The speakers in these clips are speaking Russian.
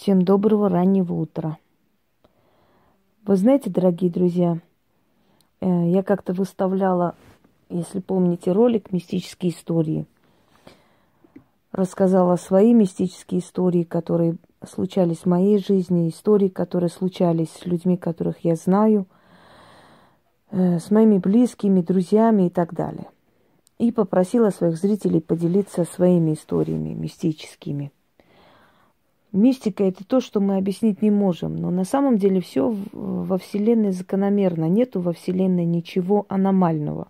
Всем доброго раннего утра. Вы знаете, дорогие друзья, э, я как-то выставляла, если помните, ролик «Мистические истории». Рассказала свои мистические истории, которые случались в моей жизни, истории, которые случались с людьми, которых я знаю, э, с моими близкими, друзьями и так далее. И попросила своих зрителей поделиться своими историями мистическими – Мистика это то, что мы объяснить не можем. Но на самом деле все во Вселенной закономерно. Нету во Вселенной ничего аномального.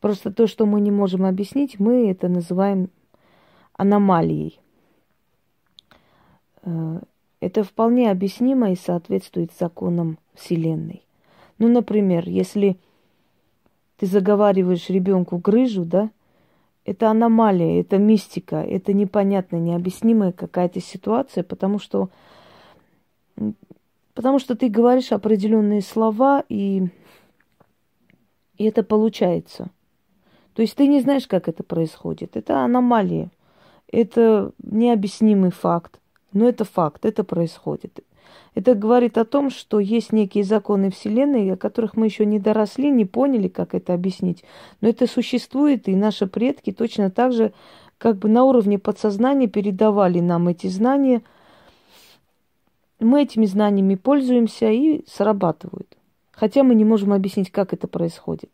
Просто то, что мы не можем объяснить, мы это называем аномалией. Э, это вполне объяснимо и соответствует законам Вселенной. Ну, например, если ты заговариваешь ребенку грыжу, да, это аномалия, это мистика, это непонятная, необъяснимая какая-то ситуация, потому что, потому что ты говоришь определенные слова, и, и это получается. То есть ты не знаешь, как это происходит. Это аномалия. Это необъяснимый факт. Но это факт, это происходит. Это говорит о том, что есть некие законы Вселенной, о которых мы еще не доросли, не поняли, как это объяснить. Но это существует, и наши предки точно так же как бы на уровне подсознания передавали нам эти знания. Мы этими знаниями пользуемся и срабатывают. Хотя мы не можем объяснить, как это происходит.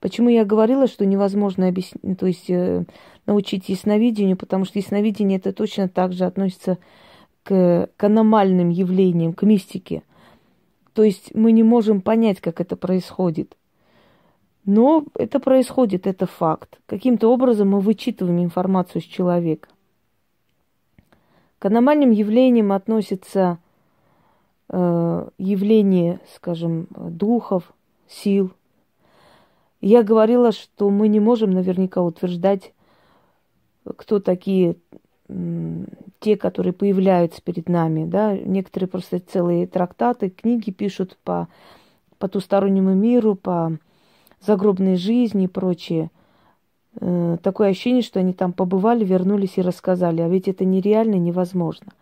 Почему я говорила, что невозможно объяснить, то есть э, научить ясновидению, потому что ясновидение это точно так же относится к, к аномальным явлениям, к мистике. То есть мы не можем понять, как это происходит. Но это происходит, это факт. Каким-то образом мы вычитываем информацию с человека. К аномальным явлениям относятся э, явления, скажем, духов, сил. Я говорила, что мы не можем наверняка утверждать, кто такие те, которые появляются перед нами, да, некоторые просто целые трактаты, книги пишут по потустороннему миру, по загробной жизни и прочее. Э, такое ощущение, что они там побывали, вернулись и рассказали, а ведь это нереально, невозможно.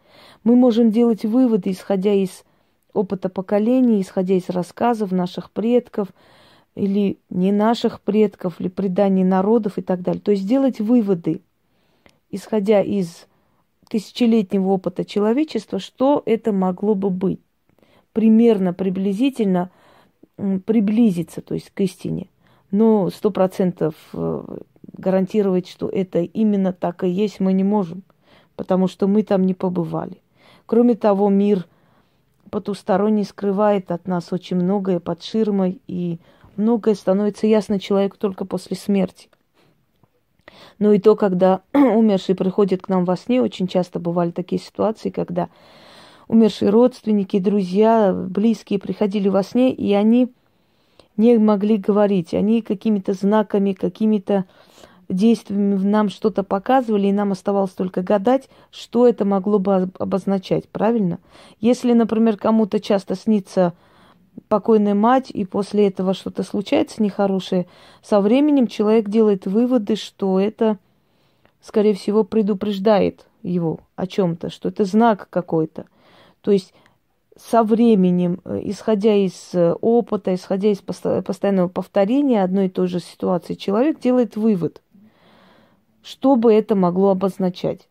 Мы можем делать выводы, исходя из опыта поколений, исходя из рассказов наших предков или не наших предков, или преданий народов и так далее. То есть делать выводы – исходя из тысячелетнего опыта человечества, что это могло бы быть. Примерно, приблизительно приблизиться, то есть к истине. Но сто процентов э, гарантировать, что это именно так и есть, мы не можем, потому что мы там не побывали. Кроме того, мир потусторонний скрывает от нас очень многое под ширмой, и многое становится ясно человеку только после смерти. Но и то, когда умерший приходит к нам во сне, очень часто бывали такие ситуации, когда умершие родственники, друзья, близкие приходили во сне, и они не могли говорить. Они какими-то знаками, какими-то действиями нам что-то показывали, и нам оставалось только гадать, что это могло бы обозначать, правильно? Если, например, кому-то часто снится покойная мать, и после этого что-то случается нехорошее, со временем человек делает выводы, что это, скорее всего, предупреждает его о чем-то, что это знак какой-то. То есть со временем, э, исходя из э, опыта, исходя из постоянного повторения одной и той же ситуации, человек делает вывод, что бы это могло обозначать.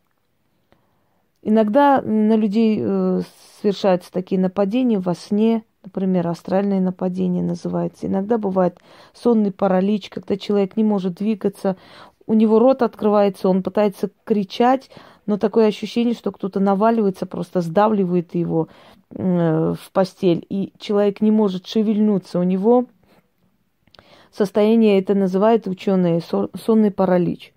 Иногда на людей э, совершаются такие нападения во сне, Например, астральное нападение называется. Иногда бывает сонный паралич, когда человек не может двигаться, у него рот открывается, он пытается кричать, но такое ощущение, что кто-то наваливается, просто сдавливает его э, в постель, и человек не может шевельнуться. У него состояние это называют ученые сонный паралич.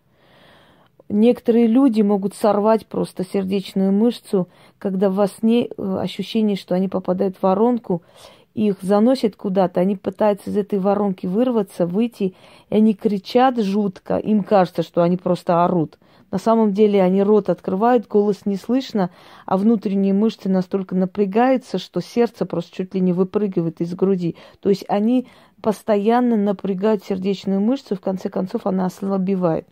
Некоторые люди могут сорвать просто сердечную мышцу, когда во сне э, ощущение, что они попадают в воронку, их заносят куда-то, они пытаются из этой воронки вырваться, выйти, и они кричат жутко, им кажется, что они просто орут. На самом деле они рот открывают, голос не слышно, а внутренние мышцы настолько напрягаются, что сердце просто чуть ли не выпрыгивает из груди. То есть они постоянно напрягают сердечную мышцу, в конце концов она ослабевает.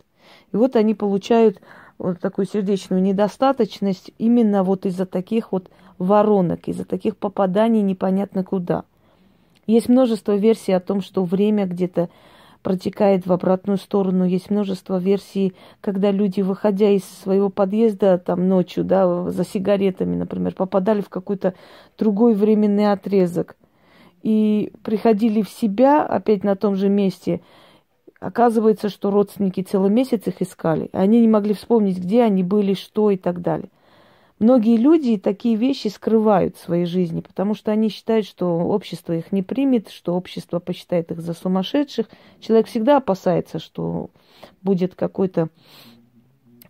И вот они получают вот такую сердечную недостаточность именно вот из-за таких вот воронок, из-за таких попаданий непонятно куда. Есть множество версий о том, что время где-то протекает в обратную сторону. Есть множество версий, когда люди, выходя из своего подъезда там ночью, да, за сигаретами, например, попадали в какой-то другой временный отрезок и приходили в себя опять на том же месте – Оказывается, что родственники целый месяц их искали. Они не могли вспомнить, где они были, что и так далее. Многие люди такие вещи скрывают в своей жизни, потому что они считают, что общество их не примет, что общество посчитает их за сумасшедших. Человек всегда опасается, что будет какой-то,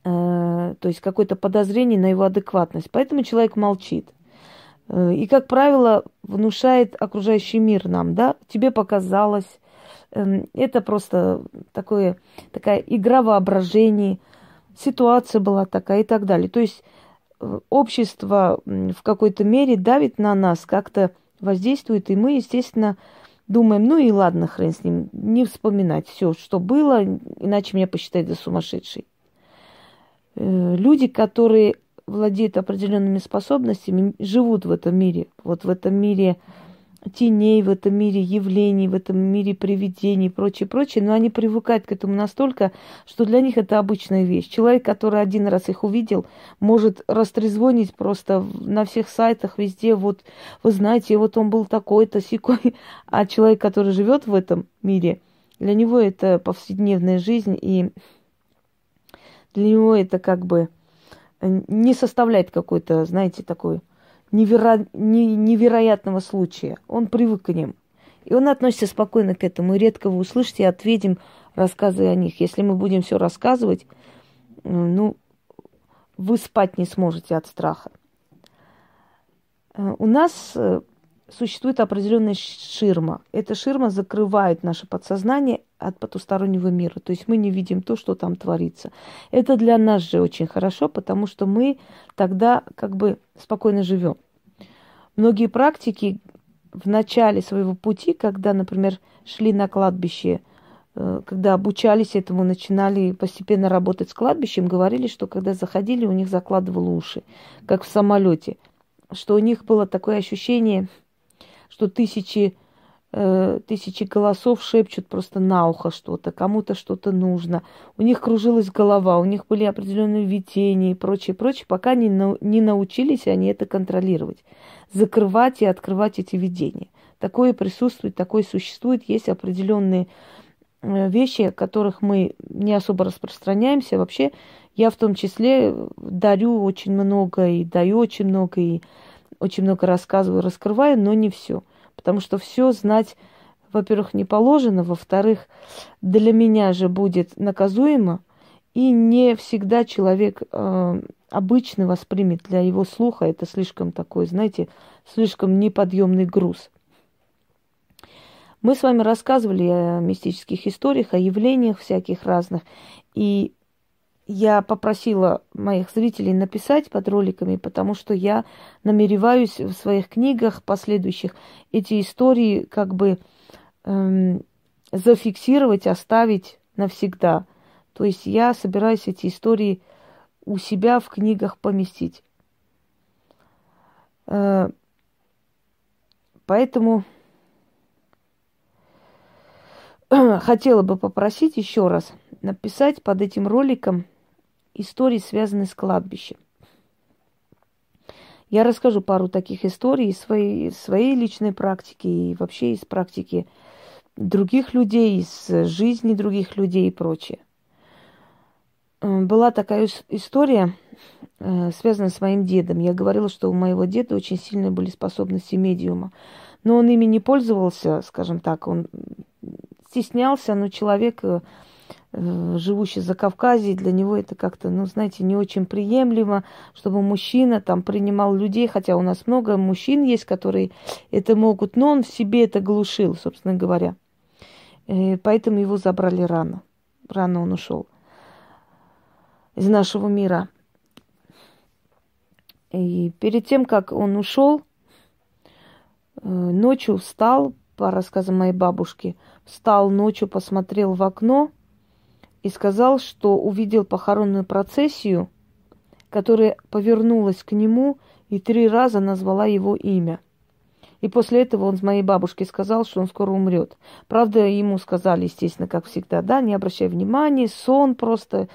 э, то есть какое-то подозрение на его адекватность. Поэтому человек молчит. Э, и, как правило, внушает окружающий мир нам, да, тебе показалось, это просто такое, такая игра воображений, ситуация была такая и так далее. То есть э, общество в какой-то мере давит на нас, как-то воздействует, и мы, естественно, думаем, ну и ладно, хрен с ним, не вспоминать все, что было, иначе меня посчитают за сумасшедший. Э, люди, которые владеют определенными способностями, живут в этом мире. Вот в этом мире теней в этом мире, явлений, в этом мире привидений и прочее, прочее, но они привыкают к этому настолько, что для них это обычная вещь. Человек, который один раз их увидел, может растрезвонить просто на всех сайтах, везде, вот, вы знаете, вот он был такой-то, секой, а человек, который живет в этом мире, для него это повседневная жизнь, и для него это как бы не составляет какой-то, знаете, такой неверо... невероятного случая. Он привык к ним. И он относится спокойно к этому. И редко вы услышите ответим рассказы о них. Если мы будем все рассказывать, ну, вы спать не сможете от страха. Э, у нас э, существует определенная ширма. Эта ширма закрывает наше подсознание от потустороннего мира. То есть мы не видим то, что там творится. Это для нас же очень хорошо, потому что мы тогда как бы спокойно живем. Многие практики в начале своего пути, когда, например, шли на кладбище, э, когда обучались этому, начинали постепенно работать с кладбищем, говорили, что когда заходили, у них закладывало уши, как в самолете, что у них было такое ощущение, что тысячи Э, тысячи голосов шепчут просто на ухо что-то, кому-то что-то нужно. У них кружилась голова, у них были определенные видения и прочее, прочее, пока не, не научились они это контролировать, закрывать и открывать эти видения. Такое присутствует, такое существует, есть определенные э, вещи, о которых мы не особо распространяемся. Вообще, я в том числе дарю очень много и даю очень много, и очень много рассказываю, раскрываю, но не все – потому что все знать, во-первых, не положено, во-вторых, для меня же будет наказуемо, и не всегда человек э, обычно воспримет для его слуха это слишком такой, знаете, слишком неподъемный груз. Мы с вами рассказывали о мистических историях, о явлениях всяких разных, и я попросила моих зрителей написать под роликами, потому что я намереваюсь в своих книгах последующих эти истории как бы эм, зафиксировать, оставить навсегда. То есть я собираюсь эти истории у себя в книгах поместить. Э, поэтому хотела бы попросить еще раз написать под этим роликом истории, связанные с кладбищем. Я расскажу пару таких историй из своей, своей личной практики и вообще из практики других людей, из жизни других людей и прочее. Э, была такая история, э, связанная с моим дедом. Я говорила, что у моего деда очень сильные были способности медиума. Но он ими не пользовался, скажем так, он стеснялся, но человек э, живущий за Кавказе, для него это как-то, ну, знаете, не очень приемлемо, чтобы мужчина там принимал людей, хотя у нас много мужчин есть, которые это могут, но он в себе это глушил, собственно говоря. И поэтому его забрали рано. Рано он ушел из нашего мира. И перед тем, как он ушел, э, ночью встал, по рассказам моей бабушки, встал ночью, посмотрел в окно – и сказал, что увидел похоронную процессию, которая повернулась к нему и три раза назвала его имя. И после этого он с моей бабушкой сказал, что он скоро умрет. Правда, ему сказали, естественно, как всегда, да, не обращай внимания, сон просто,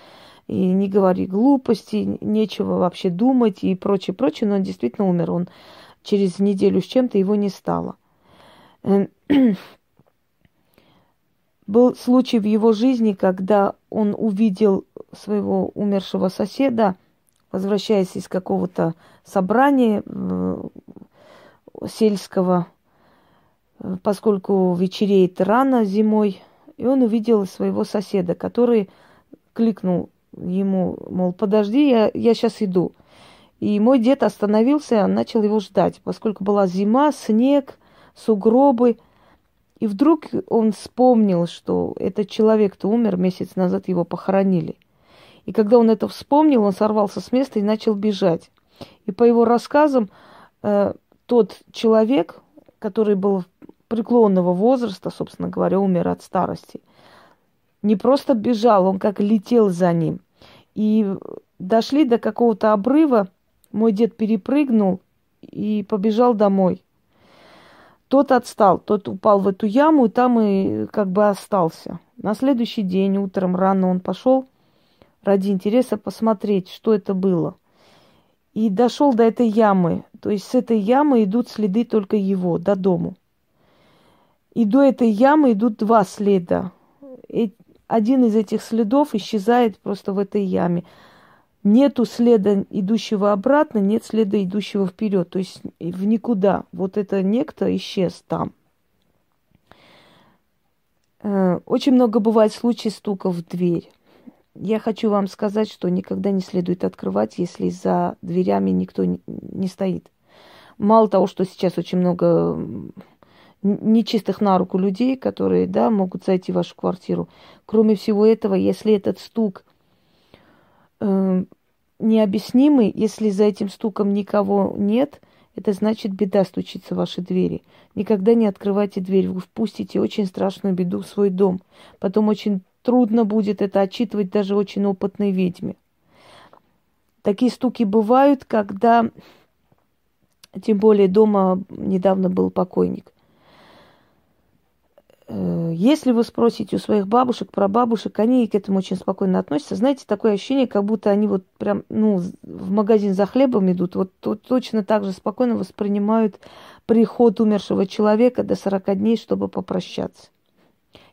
и не говори глупости, нечего вообще думать и прочее, прочее. Но он действительно умер. Он через неделю с чем-то его не стало. Был случай в его жизни, когда он увидел своего умершего соседа, возвращаясь из какого-то собрания э, сельского, э, поскольку вечереет рано зимой, и он увидел своего соседа, который кликнул ему, мол, подожди, я, я сейчас иду. И мой дед остановился, начал его ждать, поскольку была зима, снег, сугробы. И вдруг он вспомнил, что этот человек-то умер месяц назад, его похоронили. И когда он это вспомнил, он сорвался с места и начал бежать. И по его рассказам, э, тот человек, который был преклонного возраста, собственно говоря, умер от старости, не просто бежал, он как летел за ним. И дошли до какого-то обрыва, мой дед перепрыгнул и побежал домой. Тот отстал, тот упал в эту яму, и там и как бы остался. На следующий день утром рано он пошел ради интереса посмотреть, что это было. И дошел до этой ямы. То есть с этой ямы идут следы только его, до дому. И до этой ямы идут два следа. И один из этих следов исчезает просто в этой яме. Нету следа, идущего обратно, нет следа, идущего вперед. То есть в никуда. Вот это некто исчез там. Э, очень много бывает случаев стуков в дверь. Я хочу вам сказать, что никогда не следует открывать, если за дверями никто не стоит. Мало того, что сейчас очень много нечистых на руку людей, которые, да, могут зайти в вашу квартиру. Кроме всего этого, если этот стук э, необъяснимый, если за этим стуком никого нет, это значит беда стучится в ваши двери. Никогда не открывайте дверь, вы впустите очень страшную беду в свой дом. Потом очень трудно будет это отчитывать даже очень опытной ведьме. Такие стуки бывают, когда, тем более дома недавно был покойник. Э, если вы спросите у своих бабушек, про бабушек, они к этому очень спокойно относятся. Знаете, такое ощущение, как будто они вот прям, ну, в магазин за хлебом идут, вот, вот точно так же спокойно воспринимают приход умершего человека до 40 дней, чтобы попрощаться.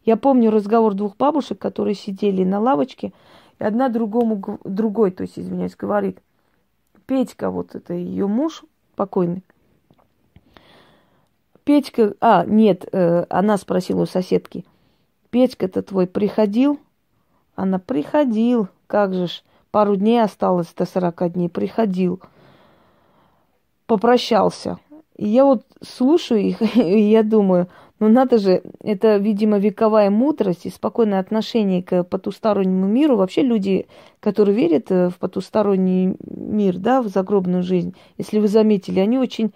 Я помню разговор двух бабушек, которые сидели на лавочке, и одна другому, другой, то есть, извиняюсь, говорит, Петька, вот это ее муж покойный, Петька, а, нет, э, она спросила у соседки, Петька-то твой приходил? Она, приходил, как же ж, пару дней осталось до сорока дней, приходил. Попрощался. И я вот слушаю их, и я думаю, ну надо же, это, видимо, вековая мудрость и спокойное отношение к потустороннему миру. Вообще люди, которые верят э, в потусторонний мир, да, в загробную жизнь, если вы заметили, они очень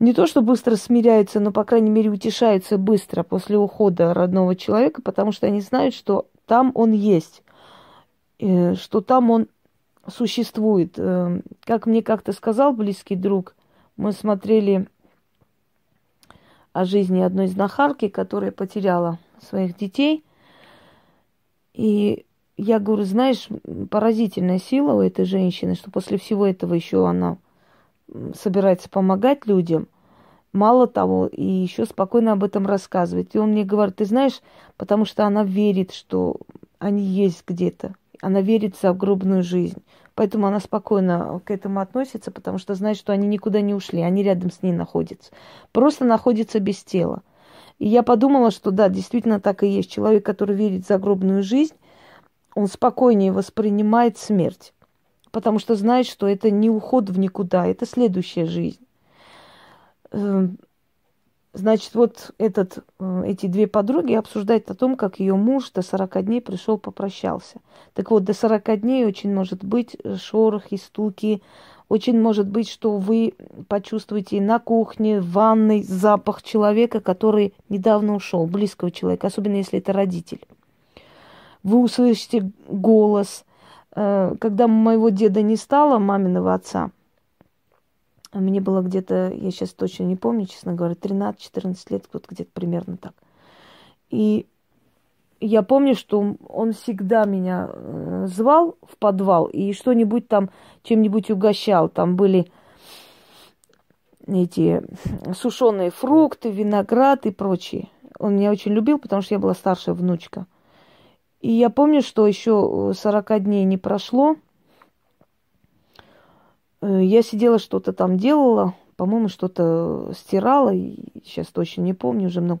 не то, что быстро смиряются, но, по крайней мере, утешаются быстро после ухода родного человека, потому что они знают, что там он есть, э, что там он существует. Э, как мне как-то сказал близкий друг, мы смотрели о жизни одной знахарки, которая потеряла своих детей. И я говорю, знаешь, поразительная сила у этой женщины, что после всего этого еще она собирается помогать людям. Мало того, и еще спокойно об этом рассказывает. И он мне говорит, ты знаешь, потому что она верит, что они есть где-то. Она верит в загробную жизнь. Поэтому она спокойно к этому относится, потому что знает, что они никуда не ушли, они рядом с ней находятся. Просто находятся без тела. И я подумала, что да, действительно так и есть. Человек, который верит в загробную жизнь, он спокойнее воспринимает смерть, потому что знает, что это не уход в никуда, это следующая жизнь. Эм, Значит, вот этот, э, эти две подруги обсуждают о том, как ее муж до 40 дней пришел, попрощался. Так вот, до 40 дней очень может быть э, шорохи, стуки, очень может быть, что вы почувствуете на кухне, в ванной запах человека, который недавно ушел, близкого человека, особенно если это родитель. вы услышите голос. Э, когда моего деда не стало, маминого отца, мне было где-то, я сейчас точно не помню, честно говоря, 13-14 лет, вот где-то примерно так. И я помню, что он всегда меня э, звал в подвал и что-нибудь там, чем-нибудь угощал. Там были эти сушеные фрукты, виноград и прочее. Он меня очень любил, потому что я была старшая внучка. И я помню, что еще 40 дней не прошло. Э, я сидела, что-то там делала, по-моему, что-то стирала, сейчас точно не помню уже много.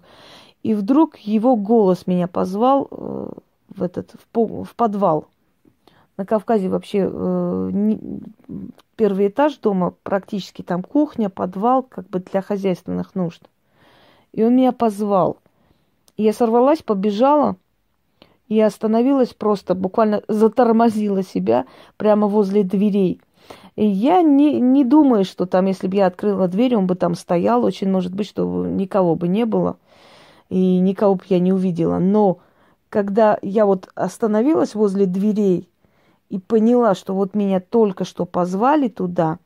И вдруг его голос меня позвал э, в этот в, в подвал. На Кавказе вообще э, не, первый этаж дома практически там кухня, подвал, как бы для хозяйственных нужд. И он меня позвал. И я сорвалась, побежала и остановилась просто, буквально затормозила себя прямо возле дверей. И я не, не думаю, что там, если бы я открыла дверь, он бы там стоял. Очень может быть, что никого бы не было и никого бы я не увидела. Но когда я вот остановилась возле дверей и поняла, что вот меня только что позвали туда,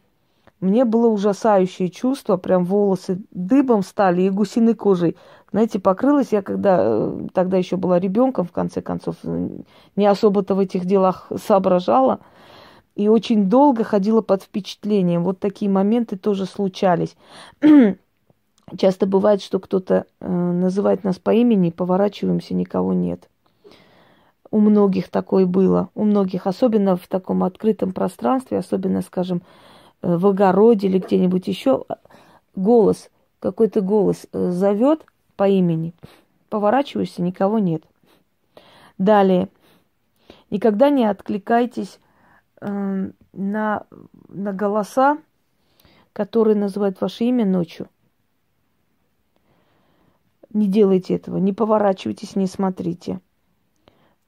мне было ужасающее чувство, прям волосы дыбом стали и гусиной кожей. Знаете, покрылась я, когда э, тогда еще была ребенком, в конце концов, не особо-то в этих делах соображала. И очень долго ходила под впечатлением. Вот такие моменты тоже случались. Часто бывает, что кто-то э, называет нас по имени, поворачиваемся, никого нет. У многих такое было, у многих, особенно в таком открытом пространстве, особенно, скажем, э, в огороде или где-нибудь еще, голос, какой-то голос э, зовет по имени, поворачиваешься, никого нет. Далее, никогда не откликайтесь э, на, на голоса, которые называют ваше имя ночью. Не делайте этого, не поворачивайтесь, не смотрите.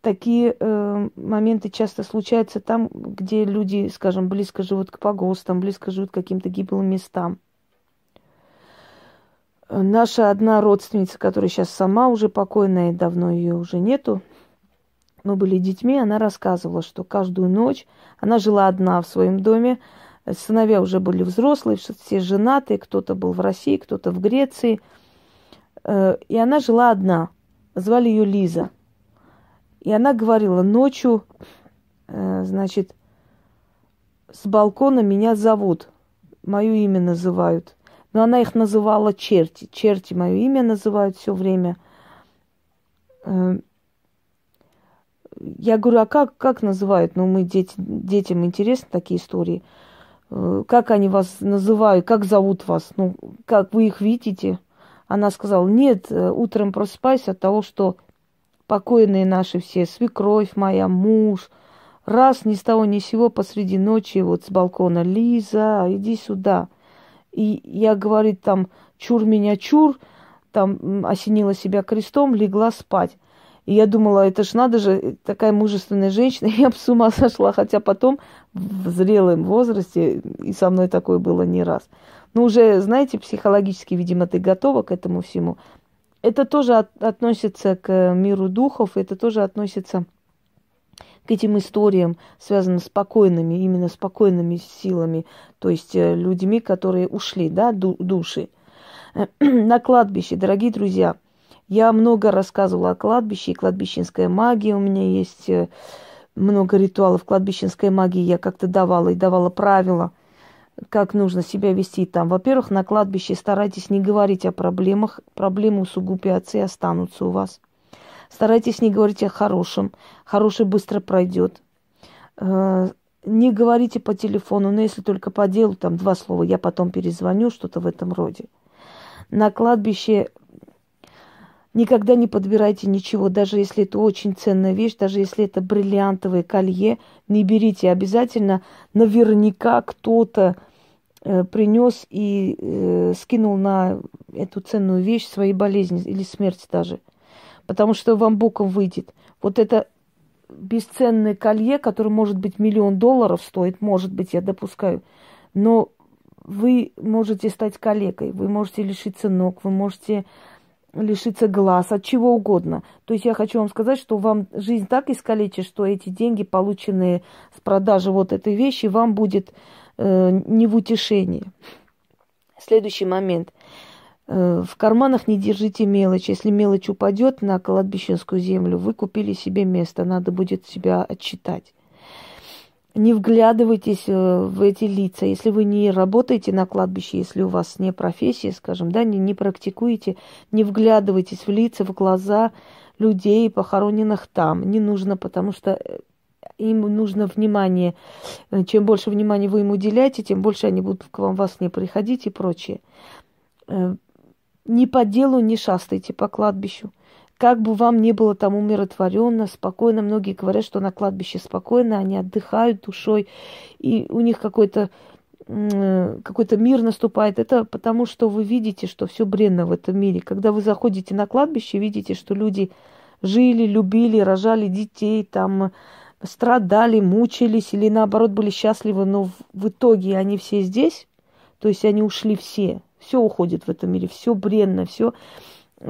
Такие э, моменты часто случаются там, где люди, скажем, близко живут к погостам, близко живут к каким-то гиблым местам. Наша одна родственница, которая сейчас сама уже покойная, давно ее уже нету, мы были детьми, она рассказывала, что каждую ночь она жила одна в своем доме, сыновья уже были взрослые, все женатые, кто-то был в России, кто-то в Греции – Э, и она жила одна. Звали ее Лиза. И она говорила, ночью, э, значит, с балкона меня зовут. Мое имя называют. Но она их называла черти. Черти мое имя называют все время. Э, я говорю, а как, как называют? Ну, мы дети, детям интересны такие истории. Как они вас называют? Как зовут вас? Ну, как вы их видите? Она сказала, нет, э, утром просыпайся от того, что покойные наши все, свекровь моя, муж, раз ни с того ни с сего посреди ночи вот с балкона, Лиза, иди сюда. И я, говорит, там, чур меня, чур, там осенила себя крестом, легла спать. И я думала, это ж надо же, такая мужественная женщина, я бы с ума сошла, хотя потом в зрелом возрасте, и со мной такое было не раз. Но уже, знаете, психологически, видимо, ты готова к этому всему. Это тоже от, относится к миру духов, это тоже относится к этим историям, связанным с спокойными, именно спокойными силами, то есть э, людьми, которые ушли, да, ду- души. На кладбище, дорогие друзья, я много рассказывала о кладбище, и кладбищенская магия у меня есть, э, много ритуалов кладбищенской магии я как-то давала и давала правила – как нужно себя вести там. Во-первых, на кладбище старайтесь не говорить о проблемах. Проблемы усугубятся и останутся у вас. Старайтесь не говорить о хорошем. Хороший быстро пройдет. Э, не говорите по телефону, но если только по делу, там два слова, я потом перезвоню, что-то в этом роде. На кладбище никогда не подбирайте ничего, даже если это очень ценная вещь, даже если это бриллиантовое колье, не берите. Обязательно наверняка кто-то Э, принес и э, скинул на эту ценную вещь свои болезни или смерть даже. Потому что вам боком выйдет. Вот это бесценное колье, которое может быть миллион долларов стоит, может быть, я допускаю, но вы можете стать калекой, вы можете лишиться ног, вы можете лишиться глаз, от чего угодно. То есть я хочу вам сказать, что вам жизнь так искалечит, что эти деньги, полученные с продажи вот этой вещи, вам будет э, не в утешении. Следующий момент. Э, в карманах не держите мелочь. Если мелочь упадет на кладбищенскую землю, вы купили себе место, надо будет себя отчитать. Не вглядывайтесь э, в эти лица. Если вы не работаете на кладбище, если у вас не профессия, скажем, да, не, не практикуете, не вглядывайтесь в лица, в глаза людей, похороненных там. Не нужно, потому что э, им нужно внимание. Чем больше внимания вы им уделяете, тем больше они будут к вам вас не приходить и прочее ни по делу не шастайте по кладбищу. Как бы вам ни было там умиротворенно, спокойно, многие говорят, что на кладбище спокойно, они отдыхают душой, и у них какой-то какой-то мир наступает. Это потому, что вы видите, что все бренно в этом мире. Когда вы заходите на кладбище, видите, что люди жили, любили, рожали детей, там страдали, мучились или наоборот были счастливы, но в итоге они все здесь, то есть они ушли все, все уходит в этом мире, все бренно, все,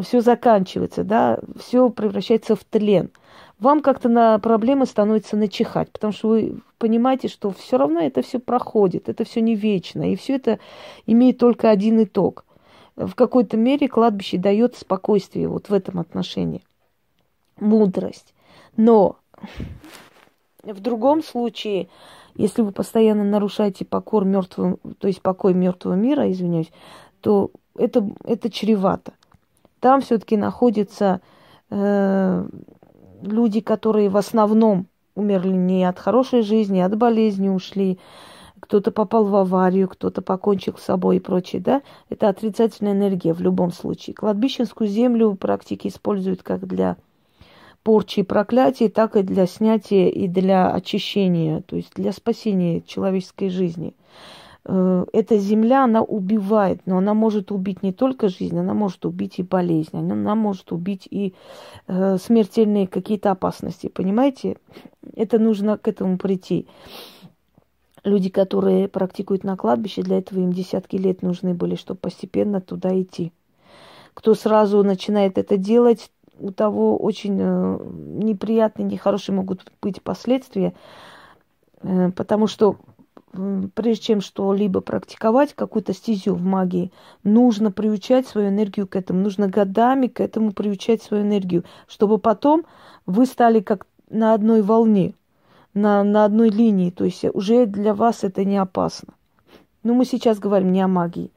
все заканчивается, да, все превращается в тлен. Вам как-то на проблемы становится начихать, потому что вы понимаете, что все равно это все проходит, это все не вечно, и все это имеет только один итог. В какой-то мере кладбище дает спокойствие вот в этом отношении, мудрость. Но в другом случае, если вы постоянно нарушаете покор мертвым, то есть покой мертвого мира, извиняюсь, то это, это чревато. Там все-таки находятся э, люди, которые в основном умерли не от хорошей жизни, а от болезни ушли. Кто-то попал в аварию, кто-то покончил с собой и прочее, да? Это отрицательная энергия в любом случае. Кладбищенскую землю практики используют как для порчи и проклятий, так и для снятия и для очищения, то есть для спасения человеческой жизни. Э, эта земля, она убивает, но она может убить не только жизнь, она может убить и болезнь, она может убить и э, смертельные какие-то опасности, понимаете? Это нужно к этому прийти. Люди, которые практикуют на кладбище, для этого им десятки лет нужны были, чтобы постепенно туда идти. Кто сразу начинает это делать, у того очень э, неприятные, нехорошие могут быть последствия, э, потому что прежде чем что-либо практиковать, какую-то стезю в магии, нужно приучать свою энергию к этому. Нужно годами к этому приучать свою энергию, чтобы потом вы стали как на одной волне, на, на одной линии. То есть уже для вас это не опасно. Но мы сейчас говорим не о магии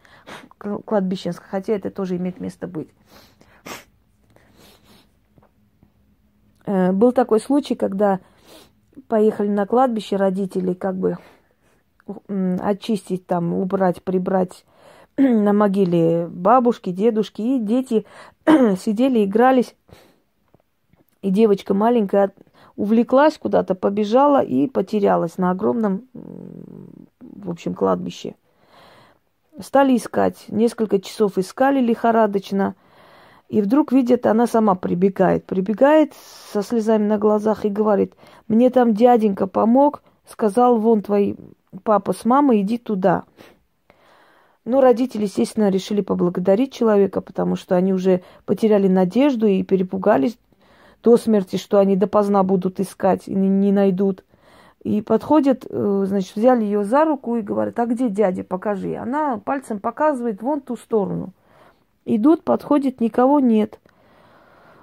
кладбищенской, хотя это тоже имеет место быть. Э, был такой случай, когда поехали на кладбище родители, как бы очистить там, убрать, прибрать на могиле бабушки, дедушки, и дети сидели, игрались. И девочка маленькая увлеклась куда-то, побежала и потерялась на огромном, в общем, кладбище. Стали искать. Несколько часов искали лихорадочно. И вдруг видят, она сама прибегает. Прибегает со слезами на глазах и говорит, мне там дяденька помог, сказал, вон твои папа с мамой, иди туда. Ну, родители, естественно, решили поблагодарить человека, потому что они уже потеряли надежду и перепугались до смерти, что они допоздна будут искать и не найдут. И подходят, э, значит, взяли ее за руку и говорят, а где дядя, покажи. Она пальцем показывает вон ту сторону. Идут, подходит, никого нет.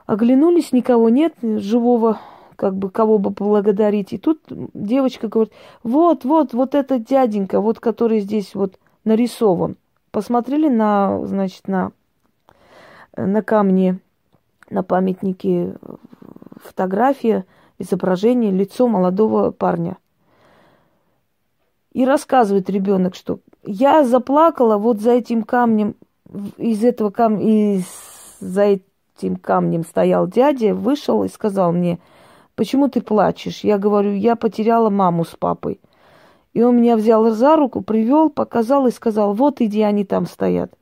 Оглянулись, никого нет живого как бы кого бы поблагодарить. И тут девочка говорит, вот, вот, вот этот дяденька, вот который здесь вот нарисован. Посмотрели на, значит, на, на камне, на памятнике фотография, изображение, лицо молодого парня. И рассказывает ребенок, что я заплакала вот за этим камнем, из этого камня, из за этим камнем стоял дядя, вышел и сказал мне – Почему ты плачешь? Я говорю, я потеряла маму с папой. И он меня взял за руку, привел, показал и сказал, вот иди, они там стоят.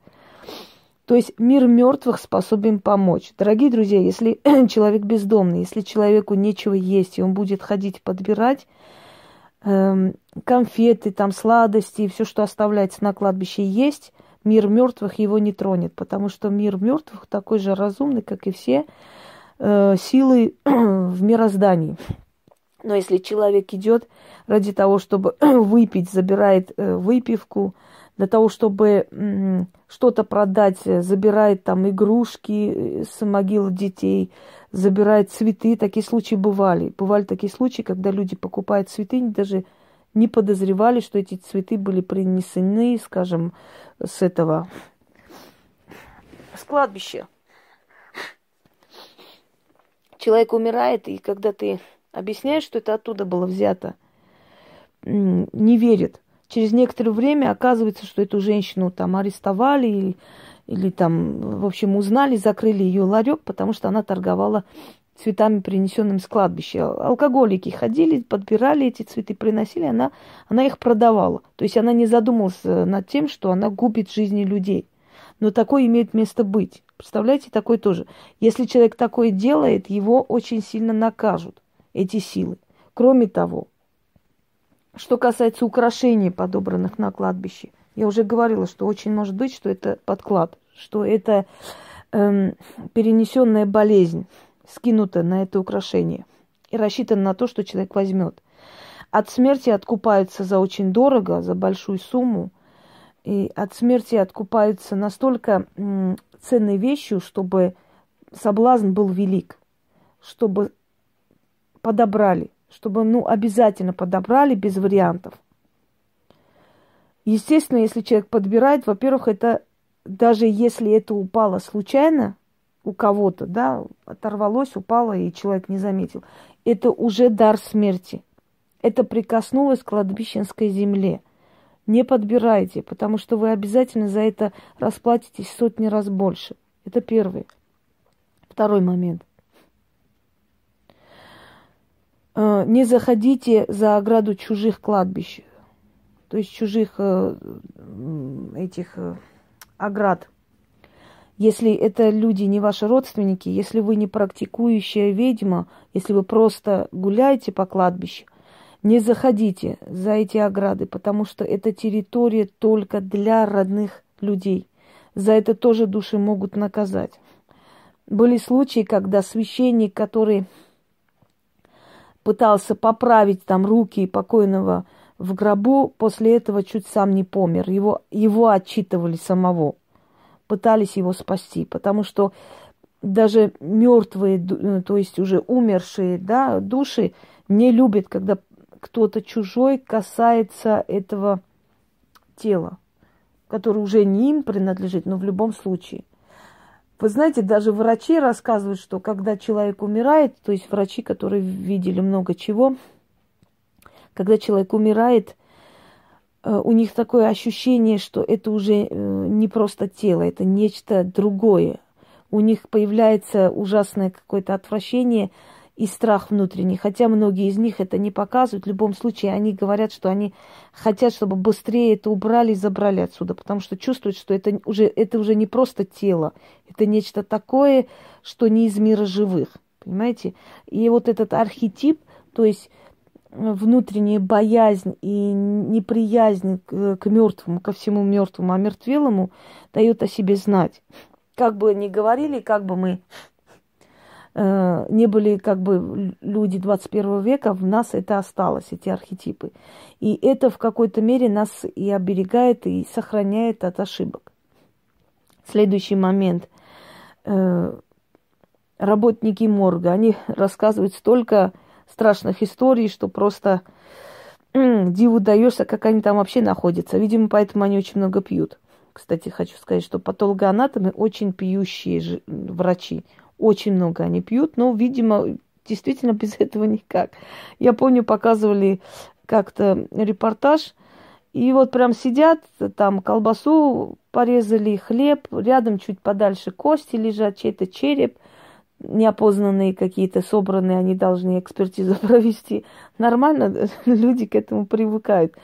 То есть мир мертвых способен помочь. Дорогие друзья, если человек бездомный, если человеку нечего есть, и он будет ходить подбирать эм, конфеты, там сладости, все, что оставляется на кладбище, есть, мир мертвых его не тронет, потому что мир мертвых такой же разумный, как и все э, силы в мироздании. Но если человек идет ради того, чтобы выпить, забирает э, выпивку, для того, чтобы э, что-то продать, забирает там игрушки э, с могил детей, забирает цветы. Такие случаи бывали. Бывали такие случаи, когда люди покупают цветы, даже не подозревали, что эти цветы были принесены, скажем, с этого с кладбища. Человек умирает, и когда ты объясняешь, что это оттуда было взято, не верит. Через некоторое время оказывается, что эту женщину там арестовали или, или там, в общем, узнали, закрыли ее ларек, потому что она торговала цветами, принесенными с кладбища. Алкоголики ходили, подбирали эти цветы, приносили, она, она их продавала. То есть она не задумалась э, над тем, что она губит жизни людей. Но такое имеет место быть. Представляете, такое тоже. Если человек такое делает, его очень сильно накажут, эти силы. Кроме того, что касается украшений, подобранных на кладбище, я уже говорила, что очень может быть, что это подклад, что это эм, перенесенная болезнь скинуто на это украшение и рассчитано на то, что человек возьмет. От смерти откупаются за очень дорого, за большую сумму. И от смерти откупаются настолько м, ценной вещью, чтобы соблазн был велик, чтобы подобрали, чтобы, ну, обязательно подобрали без вариантов. Естественно, если человек подбирает, во-первых, это даже если это упало случайно, у кого-то, да, оторвалось, упало, и человек не заметил. Это уже дар смерти. Это прикоснулось к кладбищенской земле. Не подбирайте, потому что вы обязательно за это расплатитесь сотни раз больше. Это первый. Второй момент. Э, не заходите за ограду чужих кладбищ, то есть чужих э, этих э, оград – если это люди не ваши родственники, если вы не практикующая ведьма, если вы просто гуляете по кладбищу, не заходите за эти ограды, потому что это территория только для родных людей. За это тоже души могут наказать. Были случаи, когда священник, который пытался поправить там руки покойного в гробу, после этого чуть сам не помер. Его, его отчитывали самого пытались его спасти, потому что даже мертвые, э, то есть уже умершие да, души не любят, когда кто-то чужой касается этого тела, которое уже не им принадлежит, но в любом случае. Вы знаете, даже врачи рассказывают, что когда человек умирает, то есть врачи, которые видели много чего, когда человек умирает, у них такое ощущение, что это уже э, не просто тело, это нечто другое. У них появляется ужасное какое-то отвращение и страх внутренний. Хотя многие из них это не показывают. В любом случае, они говорят, что они хотят, чтобы быстрее это убрали и забрали отсюда, потому что чувствуют, что это уже, это уже не просто тело, это нечто такое, что не из мира живых. Понимаете? И вот этот архетип, то есть внутренняя боязнь и неприязнь к, к мертвому, ко всему мертвому, а мертвелому дает о себе знать. Как бы ни говорили, как бы мы э, не были как бы люди 21 века, в нас это осталось, эти архетипы. И это в какой-то мере нас и оберегает, и сохраняет от ошибок. Следующий момент. Э, работники морга, они рассказывают столько страшных историй, что просто диву даешься, как они там вообще находятся. Видимо, поэтому они очень много пьют. Кстати, хочу сказать, что патологоанатомы очень пьющие врачи. Очень много они пьют, но, видимо, действительно без этого никак. Я помню, показывали как-то репортаж, и вот прям сидят, там колбасу порезали, хлеб, рядом чуть подальше кости лежат, чей-то череп – неопознанные какие-то собранные, они должны экспертизу провести. Нормально, люди к этому привыкают.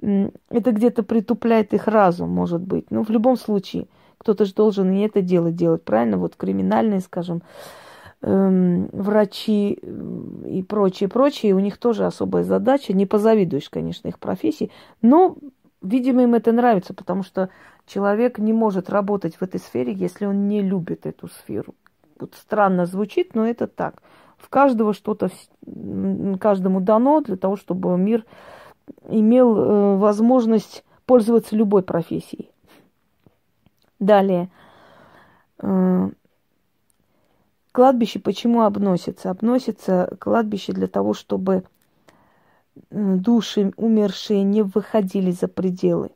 Это где-то притупляет их разум, может быть. Но в любом случае, кто-то же должен и это дело делать, правильно? Вот криминальные, скажем, эм, врачи и прочие, прочие, у них тоже особая задача. Не позавидуешь, конечно, их профессии, но видимо, им это нравится, потому что человек не может работать в этой сфере, если он не любит эту сферу. Странно звучит, но это так. В каждого что-то, каждому дано для того, чтобы мир имел э, возможность пользоваться любой профессией. Далее. Э, кладбище почему обносится? Обносится кладбище для того, чтобы души умершие не выходили за пределы.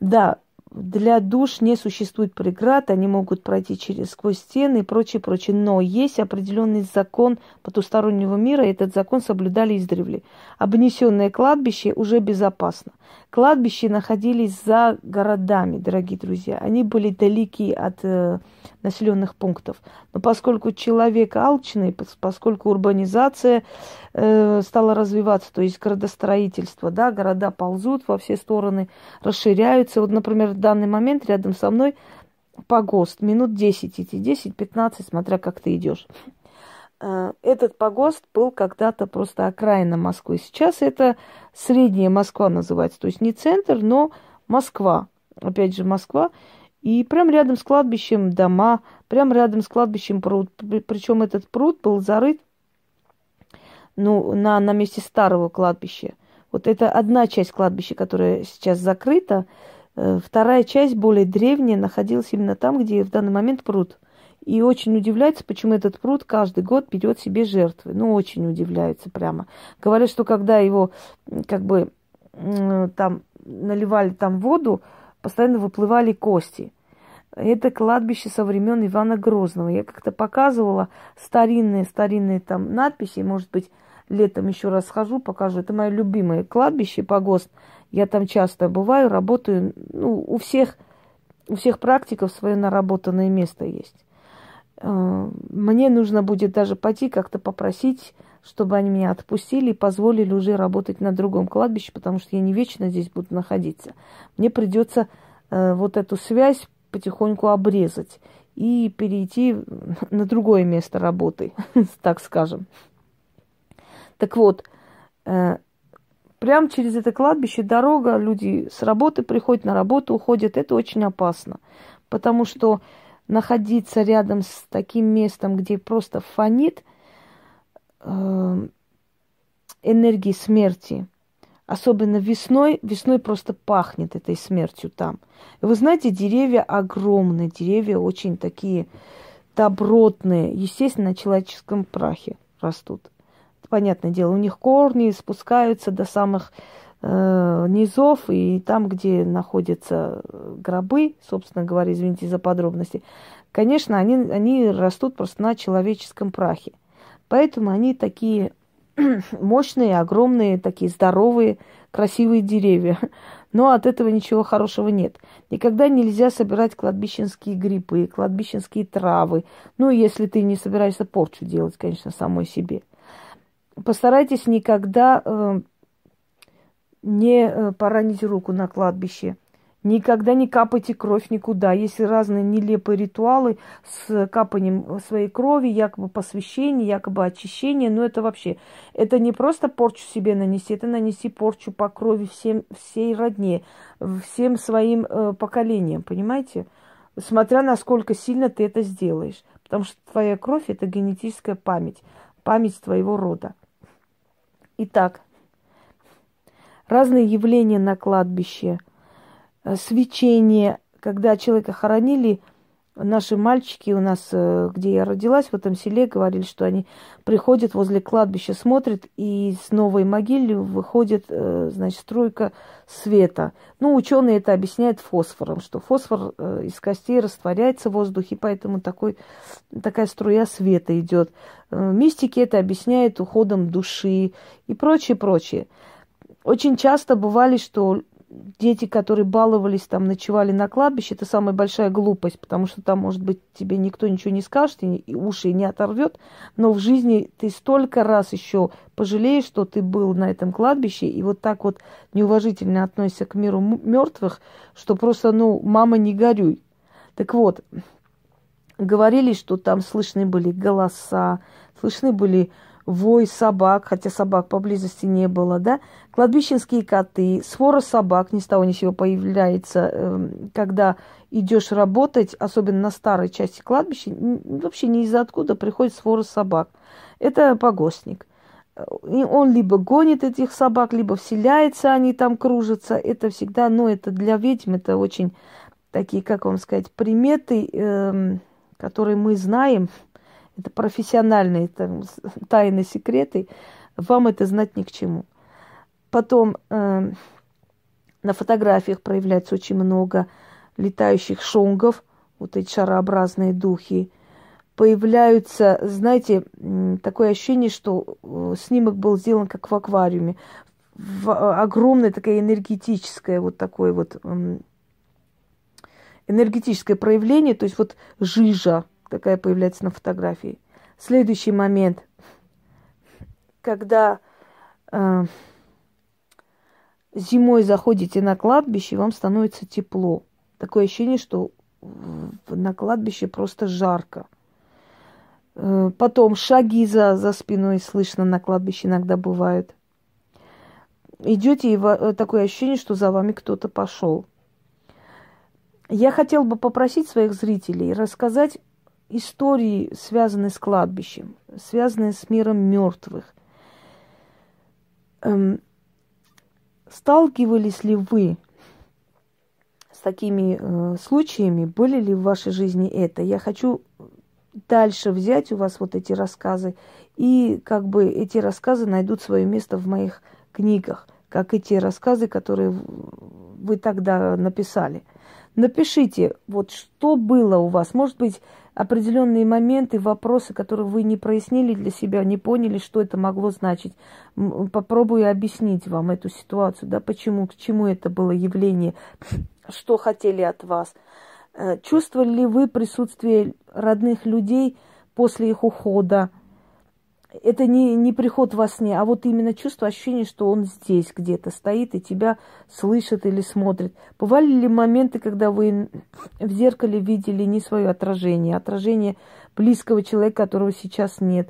Да, для душ не существует преград, они могут пройти через сквозь стены и прочее, прочее. Но есть определенный закон потустороннего мира, и этот закон соблюдали издревле. Обнесенное кладбище уже безопасно. Кладбища находились за городами, дорогие друзья. Они были далеки от э, населенных пунктов. Но поскольку человек алчный, поскольку урбанизация э, стала развиваться, то есть городостроительство, да, города ползут во все стороны, расширяются. Вот, например, в данный момент рядом со мной погост, минут 10 идти, 10-15, смотря как ты идешь. Э, этот погост был когда-то просто окраина Москвы. Сейчас это средняя Москва называется. То есть не центр, но Москва. Опять же, Москва. И прямо рядом с кладбищем дома, прямо рядом с кладбищем пруд. Причем этот пруд был зарыт ну, на, на месте старого кладбища. Вот это одна часть кладбища, которая сейчас закрыта. Э, вторая часть, более древняя, находилась именно там, где в данный момент пруд. И очень удивляется, почему этот пруд каждый год берет себе жертвы. Ну, очень удивляется прямо. Говорят, что когда его как бы там наливали там воду, постоянно выплывали кости. Это кладбище со времен Ивана Грозного. Я как-то показывала старинные-старинные там надписи. Может быть, летом еще раз схожу, покажу. Это мое любимое кладбище, погост. Я там часто бываю, работаю. Ну, у всех, у всех практиков свое наработанное место есть. Э, мне нужно будет даже пойти как-то попросить, чтобы они меня отпустили и позволили уже работать на другом кладбище, потому что я не вечно здесь буду находиться. Мне придется э, вот эту связь потихоньку обрезать и перейти на другое место работы, так скажем. Так вот, э, прямо через это кладбище дорога, люди с работы приходят на работу, уходят. Это очень опасно, потому что находиться рядом с таким местом, где просто фонит э, энергии смерти. Особенно весной, весной просто пахнет этой смертью там. Вы знаете, деревья огромные, деревья очень такие добротные, естественно, на человеческом прахе растут. понятное дело, у них корни спускаются до самых э, низов, и там, где находятся гробы, собственно говоря, извините за подробности, конечно, они, они растут просто на человеческом прахе. Поэтому они такие мощные, огромные, такие здоровые, красивые деревья. Но от этого ничего хорошего нет. Никогда нельзя собирать кладбищенские грибы, кладбищенские травы. Ну, если ты не собираешься порчу делать, конечно, самой себе. Постарайтесь никогда э, не э, поранить руку на кладбище. Никогда не капайте кровь никуда. Есть разные нелепые ритуалы с капанием своей крови, якобы посвящение, якобы очищение. Но это вообще, это не просто порчу себе нанести, это нанести порчу по крови всем, всей родне, всем своим э, поколениям, понимаете? Смотря насколько сильно ты это сделаешь. Потому что твоя кровь – это генетическая память, память твоего рода. Итак, разные явления на кладбище, свечение, когда человека хоронили, наши мальчики у нас, э, где я родилась, в этом селе, говорили, что они приходят возле кладбища, смотрят, и с новой могилы выходит, э, значит, струйка света. Ну, ученые это объясняют фосфором, что фосфор из костей растворяется в воздухе, поэтому такой, такая струя света идет. Мистики это объясняют уходом души и прочее, прочее. Очень часто бывали, что дети, которые баловались, там, ночевали на кладбище, это самая большая глупость, потому что там, может быть, тебе никто ничего не скажет, и уши не оторвет, но в жизни ты столько раз еще пожалеешь, что ты был на этом кладбище, и вот так вот неуважительно относишься к миру мертвых, что просто, ну, мама, не горюй. Так вот, говорили, что там слышны были голоса, слышны были вой собак, хотя собак поблизости не было, да, кладбищенские коты, свора собак ни с того ни с сего появляется, эм, когда идешь работать, особенно на старой части кладбища, вообще не из-за откуда приходит свора собак. Это погостник. И он либо гонит этих собак, либо вселяется, они там кружатся. Это всегда, ну, это для ведьм, это очень такие, как вам сказать, приметы, э, которые мы знаем, это профессиональные там, тайны, секреты, вам это знать ни к чему. Потом э, на фотографиях проявляется очень много летающих шонгов, вот эти шарообразные духи. Появляются, знаете, такое ощущение, что э, снимок был сделан как в аквариуме. В, э, огромное такое энергетическое вот такое вот энергетическое проявление, то есть вот жижа такая появляется на фотографии. Следующий момент, когда э, зимой заходите на кладбище, вам становится тепло. Такое ощущение, что на кладбище просто жарко. Э, потом шаги за, за спиной слышно на кладбище иногда бывают. Идете, и э, такое ощущение, что за вами кто-то пошел. Я хотел бы попросить своих зрителей рассказать истории, связанные с кладбищем, связанные с миром мертвых. Эм, сталкивались ли вы с такими э, случаями? Были ли в вашей жизни это? Я хочу дальше взять у вас вот эти рассказы, и как бы эти рассказы найдут свое место в моих книгах, как и те рассказы, которые вы тогда написали – Напишите, вот что было у вас. Может быть, определенные моменты, вопросы, которые вы не прояснили для себя, не поняли, что это могло значить. Попробую объяснить вам эту ситуацию, да, почему, к чему это было явление, что хотели от вас. Э, чувствовали ли вы присутствие родных людей после их ухода? Это не, не приход во сне, а вот именно чувство, ощущение, что он здесь где-то стоит и тебя слышит или смотрит. Бывали ли моменты, когда вы в зеркале видели не свое отражение, а отражение близкого человека, которого сейчас нет?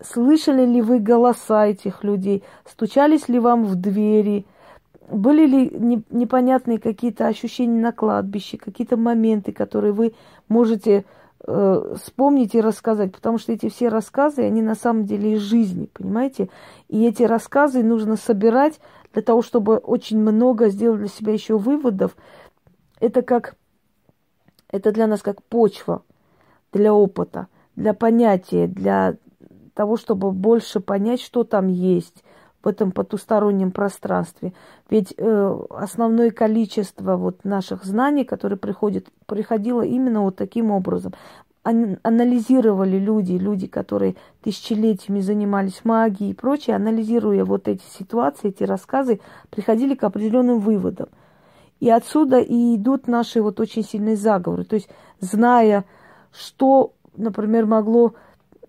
Слышали ли вы голоса этих людей? Стучались ли вам в двери? Были ли непонятные какие-то ощущения на кладбище, какие-то моменты, которые вы можете э, вспомнить и рассказать, потому что эти все рассказы, они на самом деле из жизни, понимаете? И эти рассказы нужно собирать для того, чтобы очень много сделать для себя еще выводов. Это как, это для нас как почва для опыта, для понятия, для того, чтобы больше понять, что там есть в этом потустороннем пространстве. Ведь э, основное количество вот наших знаний, которые приходят, приходило именно вот таким образом. Ан- анализировали люди, люди, которые тысячелетиями занимались магией и прочее, анализируя вот эти ситуации, эти рассказы, приходили к определенным выводам. И отсюда и идут наши вот очень сильные заговоры. То есть, зная, что, например, могло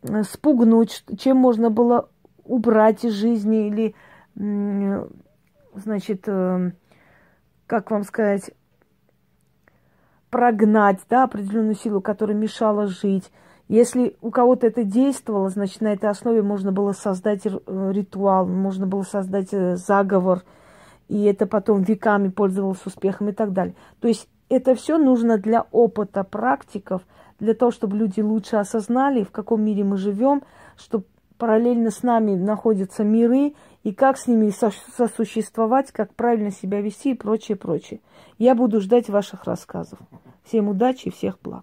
э, спугнуть, чем можно было убрать из жизни или, значит, э, как вам сказать, прогнать, да, определенную силу, которая мешала жить. Если у кого-то это действовало, значит, на этой основе можно было создать э, ритуал, можно было создать э, заговор, и это потом веками пользовалось успехом и так далее. То есть это все нужно для опыта практиков, для того, чтобы люди лучше осознали, в каком мире мы живем, чтобы параллельно с нами находятся миры, и как с ними сосуществовать, как правильно себя вести и прочее, прочее. Я буду ждать ваших рассказов. Всем удачи и всех благ.